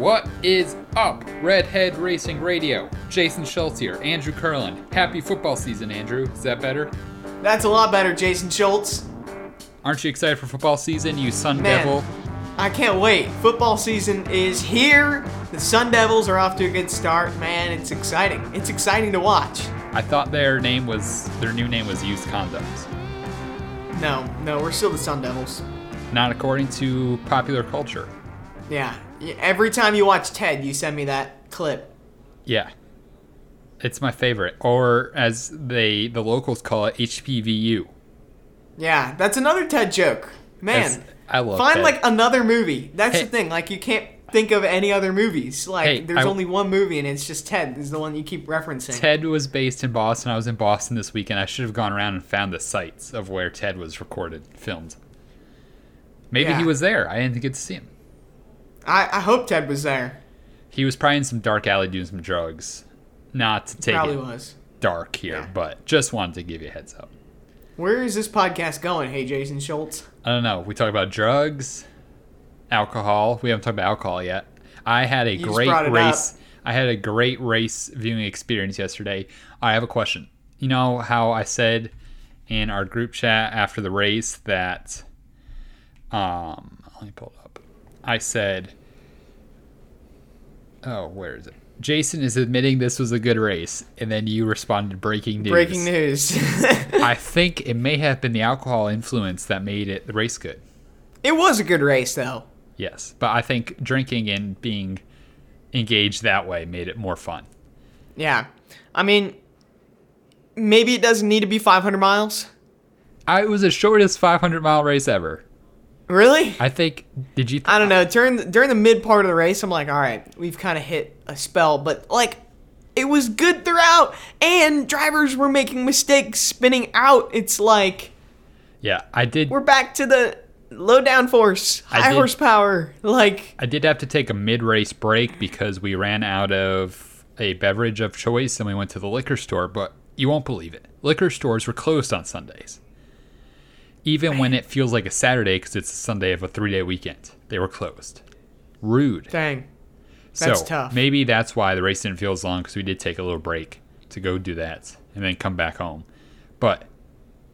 What is up, Redhead Racing Radio? Jason Schultz here, Andrew Curlin. Happy football season, Andrew. Is that better? That's a lot better, Jason Schultz. Aren't you excited for football season, you Sun Man. Devil? I can't wait. Football season is here. The Sun Devils are off to a good start. Man, it's exciting. It's exciting to watch. I thought their name was their new name was Used Condoms. No, no, we're still the Sun Devils. Not according to popular culture. Yeah. Every time you watch Ted, you send me that clip. Yeah. It's my favorite. Or as they the locals call it, HPVU. Yeah, that's another Ted joke. Man, That's- I love find Ted. like another movie. That's Hey. the thing. Like you can't think of any other movies. Like Hey, there's I- only one movie and it's just Ted. Is the one you keep referencing. Ted was based in Boston. I was in Boston this weekend. I should have gone around and found the sites of where Ted was recorded, filmed. Maybe Yeah. he was there. I didn't get to see him. I, I hope Ted was there. He was probably in some dark alley doing some drugs. Not to take Probably it was. dark here, Yeah. but just wanted to give you a heads up. Where is this podcast going? Hey, Jason Schultz. I don't know. We talk about drugs, alcohol. We haven't talked about alcohol yet. I had a You great race. I had a great race viewing experience yesterday. I have a question. You know how I said in our group chat after the race that um let me pull it up. I said Oh, where is it? Jason is admitting this was a good race, and then you responded breaking news. Breaking news. I think it may have been the alcohol influence that made it the race good. it was a good race, though. Yes, but I think drinking and being engaged that way made it more fun. Yeah. I mean, maybe it doesn't need to be 500 miles. I, it was the shortest 500 mile race ever. Really? I think. Did you? Th- I don't know. During the, during the mid part of the race, I'm like, all right, we've kind of hit a spell, but like, it was good throughout, and drivers were making mistakes spinning out. It's like Yeah, I did. we're back to the low downforce, I high did- horsepower. Like, I did have to take a mid race break because we ran out of a beverage of choice and we went to the liquor store. But you won't believe it. Liquor stores were closed on Sundays. Even when it feels like a Saturday because it's a Sunday of a three day weekend, they were closed. Rude. dang. That's so tough. maybe that's why the race didn't feel as long because we did take a little break to go do that and then come back home. But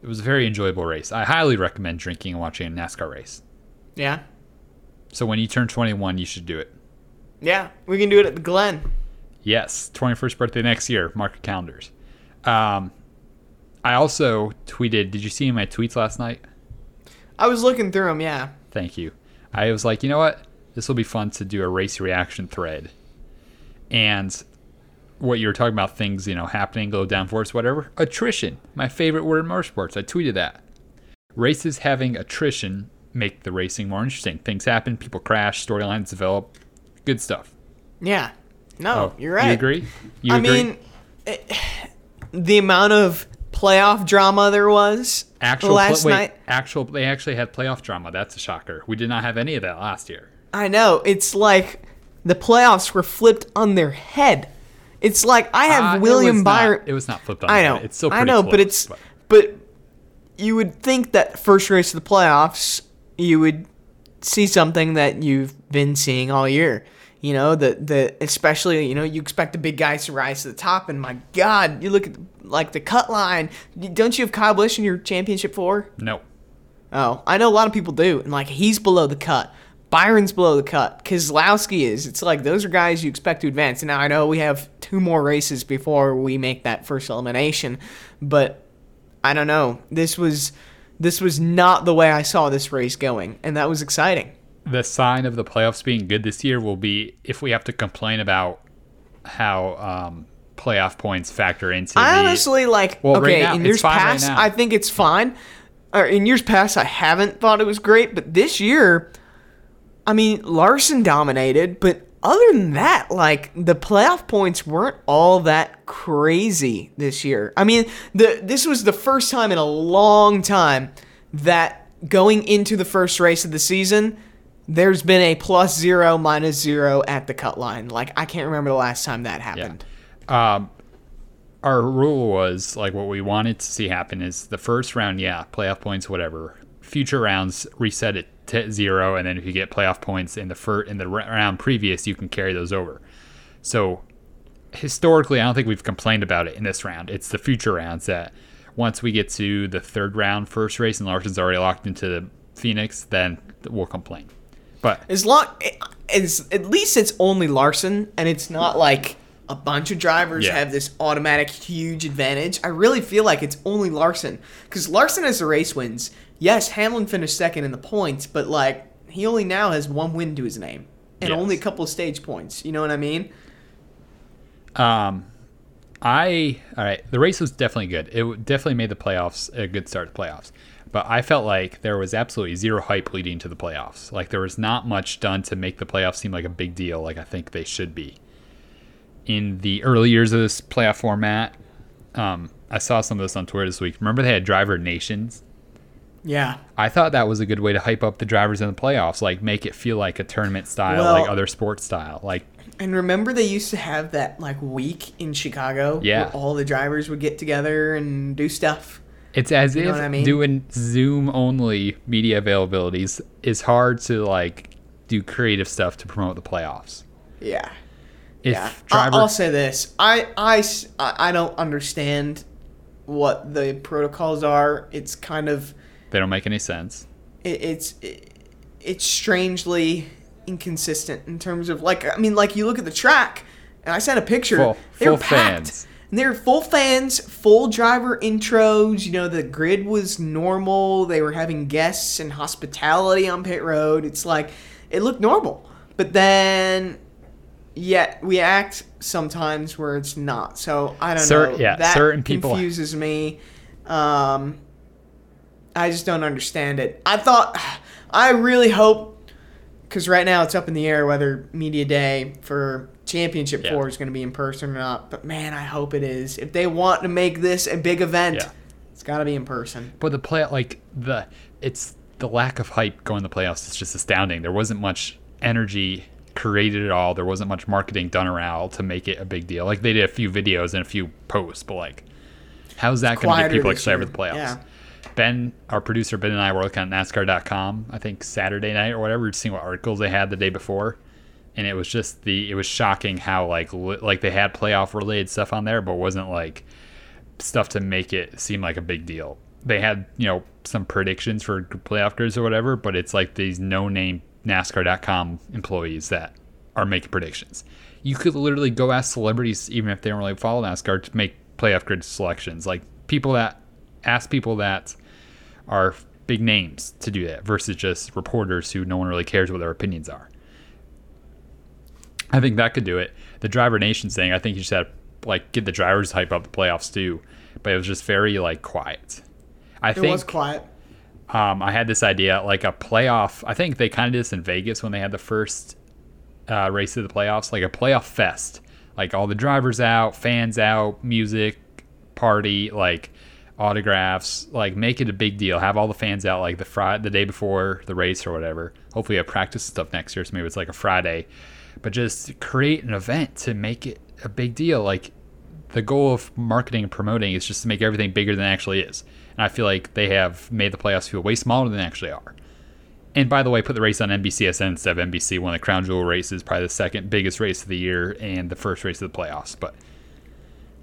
it was a very enjoyable race. I highly recommend drinking and watching a NASCAR race. Yeah. So when you turn 21, you should do it. Yeah. We can do it at the Glen. Yes, 21st birthday next year. Mark your calendars. Um, I also tweeted. Did you see my tweets last night? I was looking through them, yeah. Thank you. I was like, you know what? This will be fun to do a race reaction thread. And what you were talking about, things, you know, happening, low downforce, whatever. Attrition. My favorite word in motorsports. I tweeted that. Races having attrition make the racing more interesting. Things happen, people crash, storylines develop. Good stuff. Yeah. No, Oh, you're right. You agree? You I agree? mean, it, the amount of playoff drama there was actual last pla- wait, night. actual they actually had playoff drama. That's a shocker. We did not have any of that last year. I know. It's like the playoffs were flipped on their head. It's like I have Uh, William was not- Byron. it was not flipped on. I their know. head. It's still I know, but close, it's but you would think that first race of the playoffs you would see something that you've been seeing all year. You know, the the especially you know you expect the big guys to rise to the top, and my God, you look at like the cut line. Don't you have Kyle Busch in your championship four? no. Oh, I know a lot of people do, and like he's below the cut. Byron's below the cut. Keselowski is. It's like those are guys you expect to advance. And now I know we have two more races before we make that first elimination, but I don't know. This was this was not the way I saw this race going, and that was exciting. The sign of the playoffs being good this year will be if we have to complain about how um, playoff points factor into I the. honestly like Well, right okay, now, in years fine right past. I think it's fine. Or in years past I haven't thought it was great, but this year I mean Larson dominated, but other than that, like the playoff points weren't all that crazy this year. I mean, the this was the first time in a long time that going into the first race of the season, there's been a plus zero, minus zero at the cut line. Like I can't remember the last time that happened. Um, our rule was like what we wanted to see happen is the first round, yeah, playoff points, whatever. Future rounds reset it t- zero, and then if you get playoff points in the fir- in the round previous, you can carry those over. So historically, I don't think we've complained about it in this round. It's the future rounds that once we get to the third round, first race, and Larson's already locked into the Phoenix, then we'll complain. But As long as at least it's only Larson, and it's not like a bunch of drivers Yeah. have this automatic huge advantage. I really feel like it's only Larson because Larson has the race wins. Yes, Hamlin finished second in the points, but like he only now has one win to his name and Yes. only a couple of stage points. You know what I mean? Um, I all right. The race was definitely good. It definitely made the playoffs a good start to playoffs. But I felt like there was absolutely zero hype leading to the playoffs. Like there was not much done to make the playoffs seem like a big deal, like I think they should be. In the early years of this playoff format, um, I saw some of this on Twitter this week. Remember they had driver nations. Yeah. I thought that was a good way to hype up the drivers in the playoffs, like make it feel like a tournament style, Well- like other sports style. Like And remember they used to have that like week in Chicago Yeah. where all the drivers would get together and do stuff. It's as know if I mean? doing Zoom only media availabilities is hard to like do creative stuff to promote the playoffs. Yeah. If yeah. driver, I'll say this. I, I, I don't understand what the protocols are. It's kind of they don't make any sense. it, it's it, it's strangely inconsistent in terms of like I mean like you look at the track and I sent a picture. Full- full packed. And they were full fans, full driver intros. You know the grid was normal. They were having guests and hospitality on pit road. It's like it looked normal, but then yet we act sometimes where it's not. So I don't Cer- know. yeah, that certain people- confuses me. Um, I just don't understand it. I thought, I really hope, because right now it's up in the air whether media day for championship Yeah. four is going to be in person or not. But man, I hope it is. If they want to make this a big event, Yeah. it's got to be in person. But the play like the it's the lack of hype going to the playoffs is just astounding. There wasn't much energy created at all. There wasn't much marketing done around to make it a big deal. Like they did a few videos and a few posts, but like how's that going to get people this excited for the playoffs? Yeah. Ben, our producer Ben and I were looking at NASCAR.com. I think Saturday night or whatever, seeing what articles they had the day before, and it was just the it was shocking how like li- like they had playoff related stuff on there, but wasn't like stuff to make it seem like a big deal. They had you know some predictions for playoff grids or whatever, but it's like these no name NASCAR.com employees that are making predictions. You could literally go ask celebrities, even if they don't really follow NASCAR, to make playoff grid selections. Like people that ask people that are big names to do that versus just reporters who no one really cares what their opinions are. I think that could do it. The driver nation thing, I think you just had to, like get the drivers hype up the playoffs too, but it was just very like quiet. I It think was quiet. um, I had this idea like a playoff. I think they kind of did this in Vegas when they had the first uh, race of the playoffs, like a playoff fest. Like all the drivers out, fans out, music, party, like autographs. Like make it a big deal. Have all the fans out like the Friday, the day before the race or whatever. Hopefully, have practice and stuff next year, so maybe it's like a Friday. But just create an event to make it a big deal. Like the goal of marketing and promoting is just to make everything bigger than actually is. And I feel like they have made the playoffs feel way smaller than they actually are. And by the way, put the race on NBCSN instead of NBC. One of the crown jewel races, probably the second biggest race of the year and the first race of the playoffs. But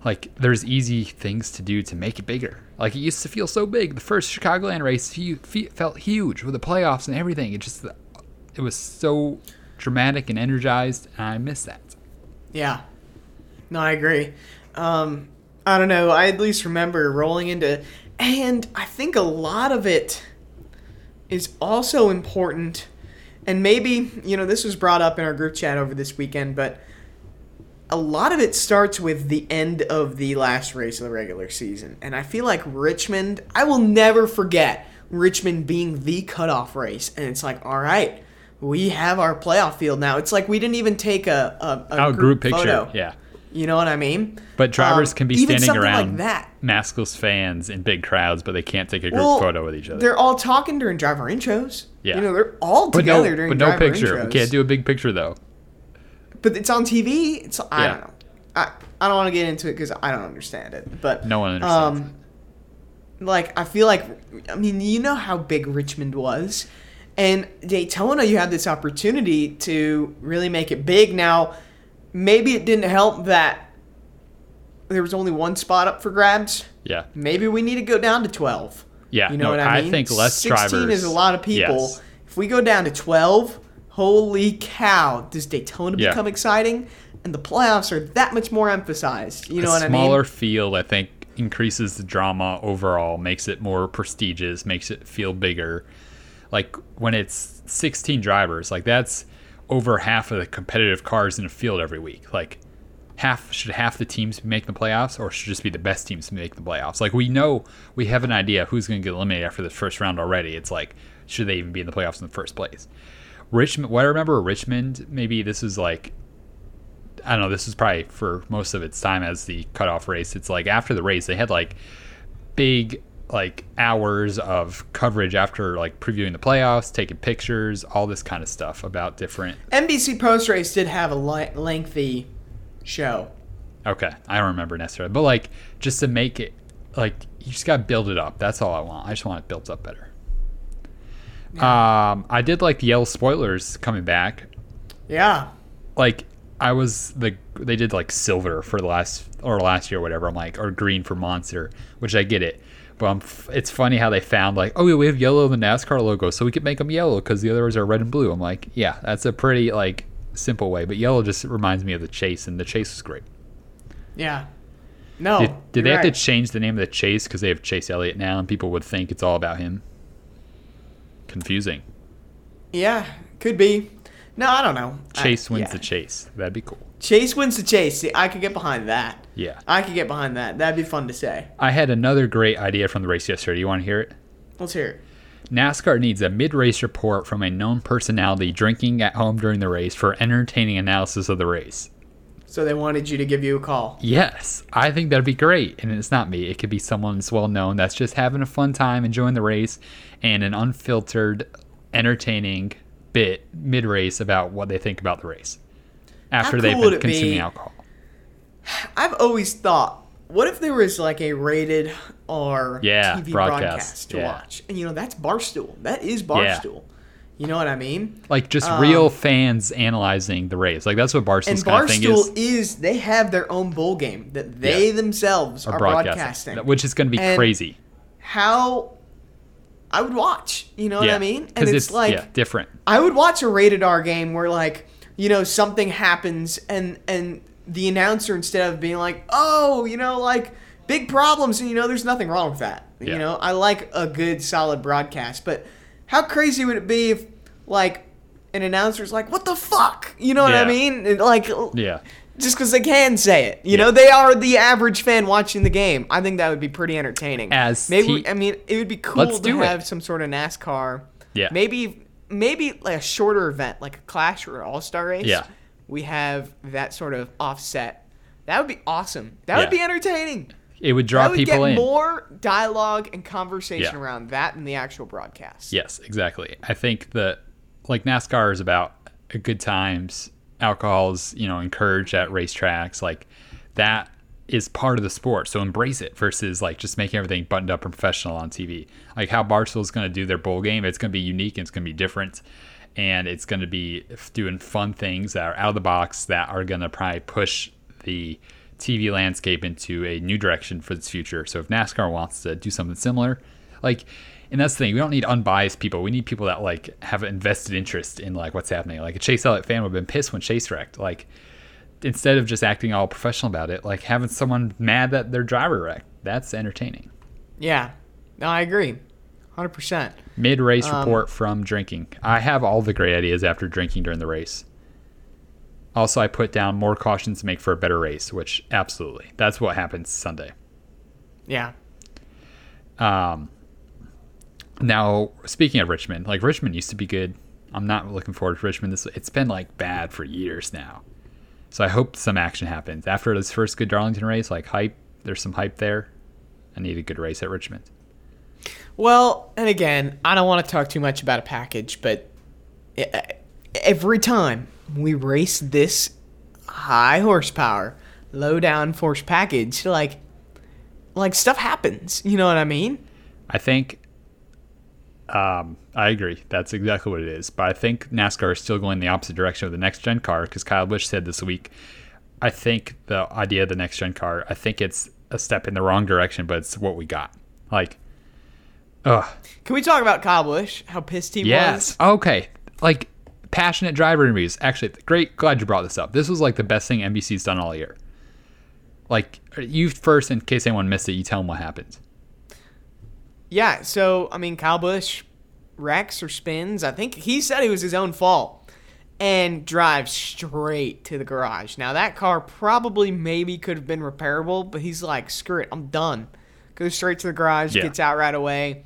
like, there's easy things to do to make it bigger. Like it used to feel so big. The first Chicagoland race fe- fe- felt huge with the playoffs and everything. It just, it was so dramatic and energized, and I miss that. Yeah. No, I agree. Um, I don't know. I at least remember rolling into, and I think a lot of it is also important. And maybe, you know, this was brought up in our group chat over this weekend, but a lot of it starts with the end of the last race of the regular season. And I feel like Richmond, I will never forget Richmond being the cutoff race. And it's like, all right, we have our playoff field now. It's like we didn't even take a, a, a Oh, group picture. photo. Yeah. You know what I mean? But drivers Um, can be standing around like that. maskless fans in big crowds, but they can't take a group Well, photo with each other. They're all talking during driver intros. Yeah. You know, they're all but no, together during driver. but no picture. intros. We can't do a big picture though. but it's on TV. It's I Yeah. don't know. I, I don't want to get into it because I don't understand it. But No one understands. Um, like I feel like I mean you know how big Richmond was, And Daytona, you had this opportunity to really make it big. Now, maybe it didn't help that there was only one spot up for grabs. Yeah. Maybe we need to go down to 12. Yeah. You know no, what I mean? think less 16 drivers. is a lot of people. Yes. If we go down to 12, holy cow, does Daytona Yeah. become exciting? And the playoffs are that much more emphasized. You know a what I mean? smaller field, I think, increases the drama overall, makes it more prestigious, makes it feel bigger. Like when it's 16 drivers, like that's over half of the competitive cars in a field every week. Like half should half the teams make the playoffs, or should just be the best teams make the playoffs? Like we know we have an idea who's going to get eliminated after the first round already. It's like should they even be in the playoffs in the first place? Richmond. What I remember Richmond. Maybe this is like I don't know. This is probably for most of its time as the cutoff race. It's like after the race, they had like big like hours of coverage after like previewing the playoffs, taking pictures, all this kind of stuff about different. NBC post race did have a li- lengthy show. Okay, I don't remember necessarily, but like just to make it like you just got to build it up. That's all I want. I just want it built up better. Um, I did like the yellow spoilers coming back. Yeah. like I was the they did like silver for the last or last year or whatever. I'm like or green for monster, which I get it. But I'm, f- it's funny how they found like oh yeah we have yellow in the NASCAR logo so we could make them yellow because the others are red and blue. I'm like yeah that's a pretty like simple way. But yellow just reminds me of the chase and the chase is great. Yeah. No. did did they have right. to change the name of the chase because they have Chase Elliott now and people would think it's all about him? Confusing. Yeah, could be. No, I don't know. I- Chase wins yeah. the chase. That'd be cool. Chase wins the chase. See, I could get behind that. Yeah. I could get behind that. That'd be fun to say. I had another great idea from the race yesterday. Do you want to hear it? Let's hear it. NASCAR needs a mid race report from a known personality drinking at home during the race for entertaining analysis of the race. So they wanted you to give you a call. Yes, I think that'd be great. And it's not me, it could be someone that's well known that's just having a fun time, enjoying the race, and an unfiltered, entertaining bit mid race about what they think about the race after How they've been it be- consuming alcohol. I've always thought, what if there was like a rated R Yeah, TV broadcast, broadcast, to yeah. watch? And you know, that's Barstool. That is Yeah. Barstool. You know what I mean? Like just Um, real fans analyzing the race. Like that's what Barstool's kind of thing is. Barstool is, they have their own bowl game that they Yeah. themselves are, Or broadcasting. which is going to be And- crazy. How I would watch. You know what I mean? And because it's, like yeah, different. I would watch a rated R game where like you know something happens and and the announcer instead of being like oh you know like big problems and you know there's nothing wrong with that Yeah. you know I like a good solid broadcast but how crazy would it be if like an announcer's like what the fuck you know what I mean And, like Yeah. Just because they can say it you Yeah. know they are the average fan watching the game I think that would be pretty entertaining As maybe I mean it would be cool to do it. have some sort of NASCAR Yeah. maybe maybe like a shorter event like a clash or an all-star race Yeah. we have that sort of offset that would be awesome that Yeah. would be entertaining It would draw would people get in. more dialogue and conversation Yeah. around that than the actual broadcast Yes, exactly. I think that like NASCAR is about good times. Alcohol is, you know, encouraged at racetracks. Like that is part of the sport. So embrace it versus like just making everything buttoned up and professional on TV. Like how Barstool's going to do their bowl game. It's going to be unique and it's going to be different. And it's going to be doing fun things that are out of the box that are going to probably push the TV landscape into a new direction for its future. So if NASCAR wants to do something similar, like, and that's the thing, we don't need unbiased people. We need people that like have an invested interest in like what's happening. Like a Chase Elliott fan would have been pissed when Chase wrecked. Like instead of just acting all professional about it, like having someone mad that their driver wrecked. That's entertaining. yeah no i agree 100% Mid race Um, report from drinking. I have all the great ideas after drinking during the race. Also, I put down more cautions to make for a better race, which absolutely. That's what happens Sunday. yeah Um, now, speaking of Richmond, like Richmond used to be good. I'm not looking forward to Richmond. This it's been like bad for years now. So I hope some action happens after this first good Darlington race. Like hype, there's some hype there. I need a good race at Richmond. Well, and again, I don't want to talk too much about a package, but e- every time we race this high horsepower, low down force package, like like stuff happens. You know what I mean? I think Um, I agree. That's exactly what it is. But I think NASCAR is still going the opposite direction with the next gen car because Kyle Busch said this week. I think the idea of the next gen car, I think it's a step in the wrong direction, but it's what we got. Like, ugh. Can we talk about Kyle Busch? How pissed he Yes. was? Okay. Like, passionate driver interviews. Actually, great. Glad you brought this up. This was like the best thing NBC's done all year. Like, you first, in case anyone missed it, you tell them what happened. Yeah, so I mean, Kyle Busch wrecks or spins. I think he said it was his own fault, and drives straight to the garage. Now that car probably maybe could have been repairable, but he's like, screw it, I'm done. Goes straight to the garage, Yeah. gets out right away.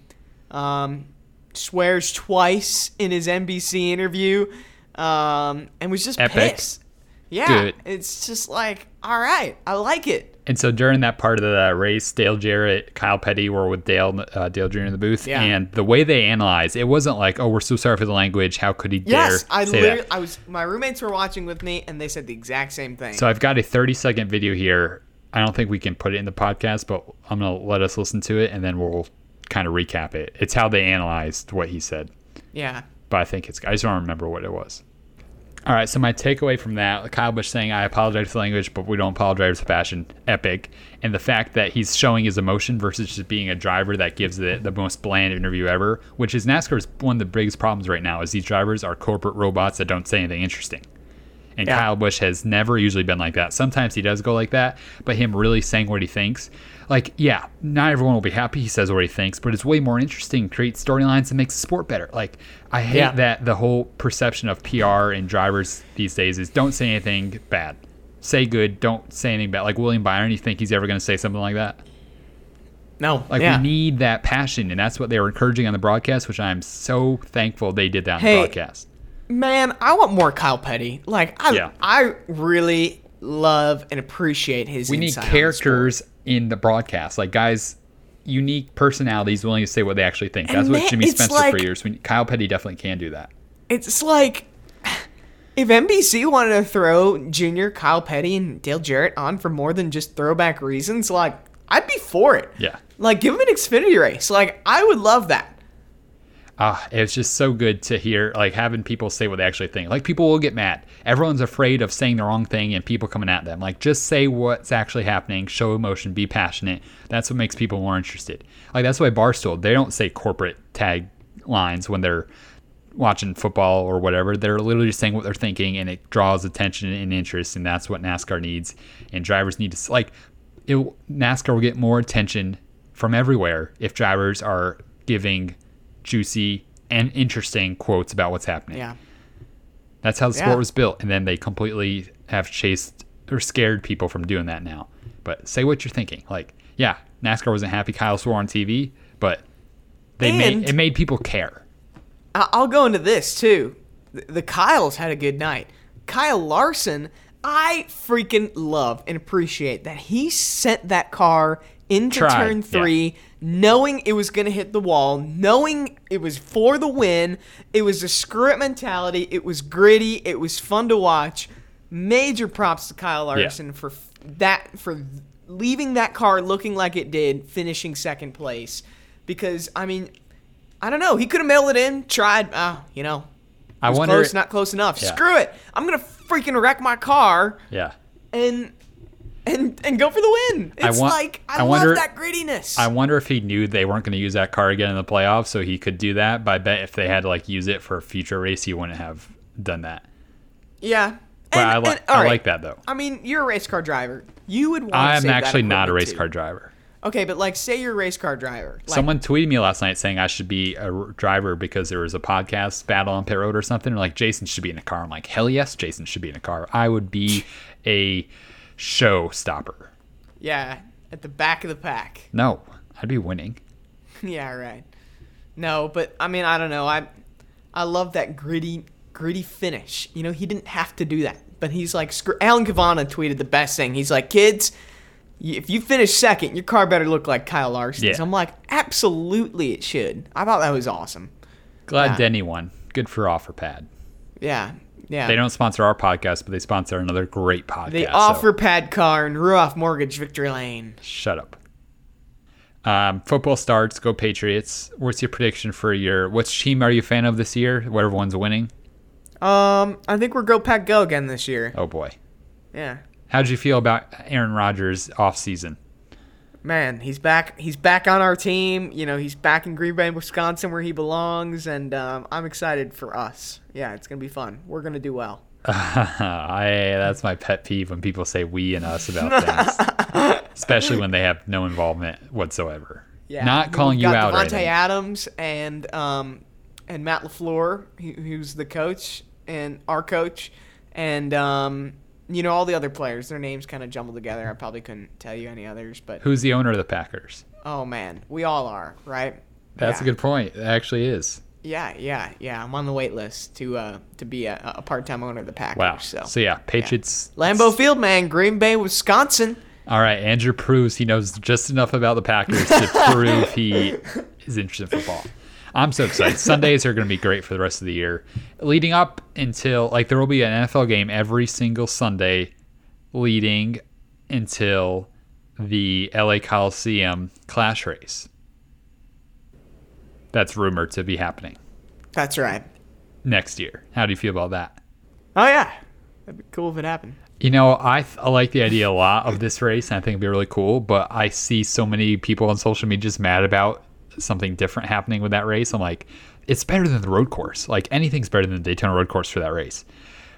Um, swears twice in his NBC interview, um, and was just Epic. pissed. Yeah, Good. it's just like, all right, I like it. And so during that part of the race, Dale Jarrett, Kyle Petty were with Dale, uh, Dale Jr. in the booth, Yeah. and the way they analyzed, it wasn't like, "Oh, we're so sorry for the language. How could he Yes, dare I say literally, that?" I was. My roommates were watching with me, and they said the exact same thing. So I've got a 30 second video here. I don't think we can put it in the podcast, but I'm gonna let us listen to it, and then we'll kind of recap it. It's how they analyzed what he said, yeah, but I think it's. I just don't remember what it was. All right, so my takeaway from that, Kyle Busch saying, I apologize for language, but we don't apologize for passion. Epic. And the fact that he's showing his emotion versus just being a driver that gives the, the most bland interview ever, which is NASCAR's one of the biggest problems right now, is these drivers are corporate robots that don't say anything interesting. And Yeah. Kyle Busch has never usually been like that. Sometimes he does go like that, but him really saying what he thinks, like, yeah, not everyone will be happy he says what he thinks, but it's way more interesting, creates storylines and makes the sport better. Like, I hate Yeah. that the whole perception of PR and drivers these days is don't say anything bad. Say good, don't say anything bad. Like William Byron, you think he's ever going to say something like that? no, Like, yeah. we need that passion, and that's what they were encouraging on the broadcast, which I'm so thankful they did that on Hey, the broadcast. Man, I want more Kyle Petty. Like, I, Yeah. I really love and appreciate his. we need the characters in the broadcast, like guys, unique personalities willing to say what they actually think. That's And what Jimmy Spencer like- for years. Kyle Petty definitely can do that. It's like if NBC wanted to throw Junior Kyle Petty and Dale Jarrett on for more than just throwback reasons, like I'd be for it. Yeah. Like, give him an Xfinity race. Like, I would love that. Ah, it's just so good to hear, like having people say what they actually think. Like people will get mad. Everyone's afraid of saying the wrong thing and people coming at them. Like just say what's actually happening, show emotion, be passionate. That's what makes people more interested. Like that's why Barstool they don't say corporate tag lines when they're watching football or whatever. They're literally just saying what they're thinking, and it draws attention and interest, and that's what NASCAR needs. And drivers need to like it. NASCAR will get more attention from everywhere if drivers are giving juicy and interesting quotes about what's happening. Yeah. That's how the sport Yeah. was built, and then they completely have chased or scared people from doing that now. But say what you're thinking. Like, yeah, NASCAR wasn't happy Kyle swore on TV, but they And- made it made people care. I'll go into this too. The Kyles had a good night. Kyle Larson, I freaking love and appreciate that he sent that car into turn yeah. three, knowing it was going to hit the wall, knowing it was for the win. It was a screw it mentality. It was gritty. It was fun to watch. Major props to Kyle Larson for that for leaving that car looking like it did, finishing second place. Because I mean, I don't know. He could have mailed it in, tried. Ah, you know, I wonder. close, not close enough. Yeah. Screw it. I'm gonna freaking wreck my car yeah, and and and go for the win. I It's want- like I, I wonder- love that grittiness. I wonder if he knew they weren't going to use that car again in the playoffs, so he could do that. But I bet if they had to like use it for a future race, he wouldn't have done that. yeah. But And- I, li- and- I right. like that though. I mean, you're a race car driver. You would want. to I'm actually not a race too. car driver. Okay, but like, say you're a race car driver. Like, Someone tweeted me last night saying I should be a r- driver because there was a podcast battle on pit road or something. Or like Jason should be in a car. I'm like, hell yes, Jason should be in a car. I would be a show stopper. yeah, at the back of the pack. No, I'd be winning. yeah, right. No, but I mean, I don't know. I I love that gritty gritty finish. You know, he didn't have to do that, but he's like, screw. Alan Cavanna tweeted the best thing. He's like, kids. If you finish second, your car better look like Kyle Larson's. Yeah. I'm like, absolutely, it should. I thought that was awesome. Glad Yeah. Denny won. Good for OfferPad. Yeah, yeah. They don't sponsor our podcast, but they sponsor another great podcast. They so offer Pad Car and Ruoff Mortgage Victory Lane. shut up. Um, football starts. Go Patriots. What's your prediction for your? Which team are you a fan of this year? Whatever one's winning. Um, I think we're go pack go again this year. Oh boy. Yeah. How did you feel about Aaron Rodgers off season? Man, he's back. He's back on our team. You know, he's back in Green Bay, Wisconsin, where he belongs, and um, I'm excited for us. Yeah, it's gonna be fun. We're gonna do well. I that's my pet peeve when people say we and us about things, especially when they have no involvement whatsoever. Yeah, Not calling you out. Davante anything. Adams and um, and Matt LaFleur, who's the coach and our coach, and um, you know all the other players. Their names kind of jumbled together. I probably couldn't tell you any others, but Who's the owner of the Packers? oh man, we all are, right? That's Yeah. a good point. It actually is. Yeah, yeah, yeah. I'm on the wait list to uh to be a, a part time owner of the Packers. Wow. So, So yeah, Patriots. Lambeau Field, man, Green Bay, Wisconsin. All right, Andrew proves he knows just enough about the Packers to prove he is interested in football. I'm so excited. Sundays are going to be great for the rest of the year. Leading up until like there will be an NFL game every single Sunday leading until the LA Coliseum clash race. That's rumored to be happening That's right. next year. How do you feel about that? Oh yeah, that'd be cool if it happened. You know, I, th- I like the idea a lot of this race, and I think it'd be really cool. But I see so many people on social media just mad about something different happening with that race. I'm like, it's better than the road course. Like anything's better than the Daytona road course for that race.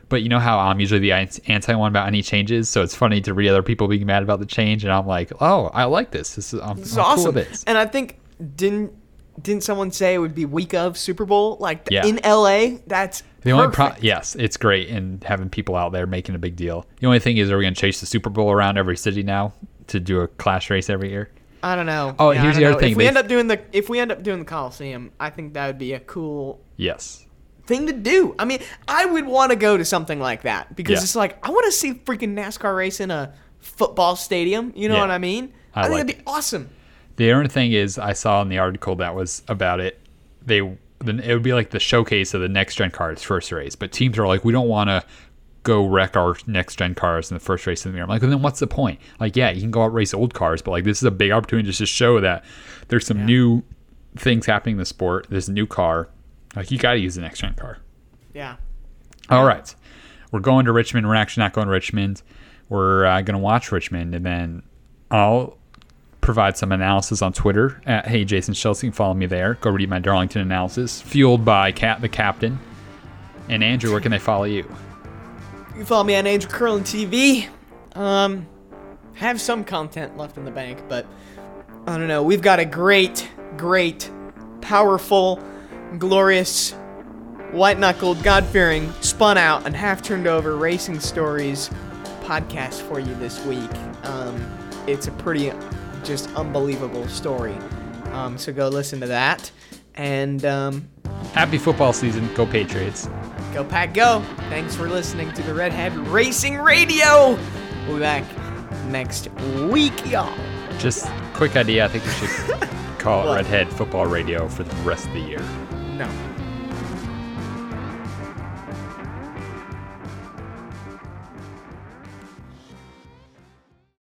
But you know how I'm usually the anti one about any changes, so it's funny to read other people being mad about the change, and I'm like, oh, I like this. This is I'm, This is I'm awesome. cool. And I think didn't didn't someone say it would be week of Super Bowl like Yeah. in LA? That's The only pro- yes, it's great in having people out there making a big deal. The only thing is, are we going to chase the Super Bowl around every city now to do a clash race every year? I don't know. Oh, Yeah, here's the other know. thing. If we They- end up doing the if we end up doing the Coliseum, I think that would be a cool Yes. thing to do. I mean, I would want to go to something like that because Yeah. it's like I want to see freaking NASCAR race in a football stadium. You know Yeah. what I mean? I think like it'd be awesome. The only thing is, I saw in the article that was about it, they then it would be like the showcase of the next gen cars first race, but teams are like, we don't want to go wreck our next gen cars in the first race of the year. I'm like, well, then what's the point? Like, yeah, you can go out race old cars, but like this is a big opportunity just to show that there's some new things happening in the sport. There's a new car, like you got to use the next gen car. Yeah. All right. We're going to Richmond. We're actually not going to Richmond. We're uh, going to watch Richmond, and then I'll provide some analysis on Twitter at Hey Jason Schultz. You can follow me there. Go read my Darlington analysis, fueled by Cat the Captain. And Andrew, where can they follow you? You can follow me on Andrew Curlin TV. Um, have some content left in the bank, but I don't know. We've got a great, great, powerful, glorious, white knuckled, God fearing, spun out, and half turned over racing stories podcast for you this week. Um, it's a pretty, just unbelievable story. Um, so go listen to that. And um, Happy football season. Go Patriots. Go Pack Go! Thanks for listening to the Redhead Racing Radio. We'll be back next week, y'all. Just quick idea. I think we should call it Redhead Football Radio for the rest of the year. No.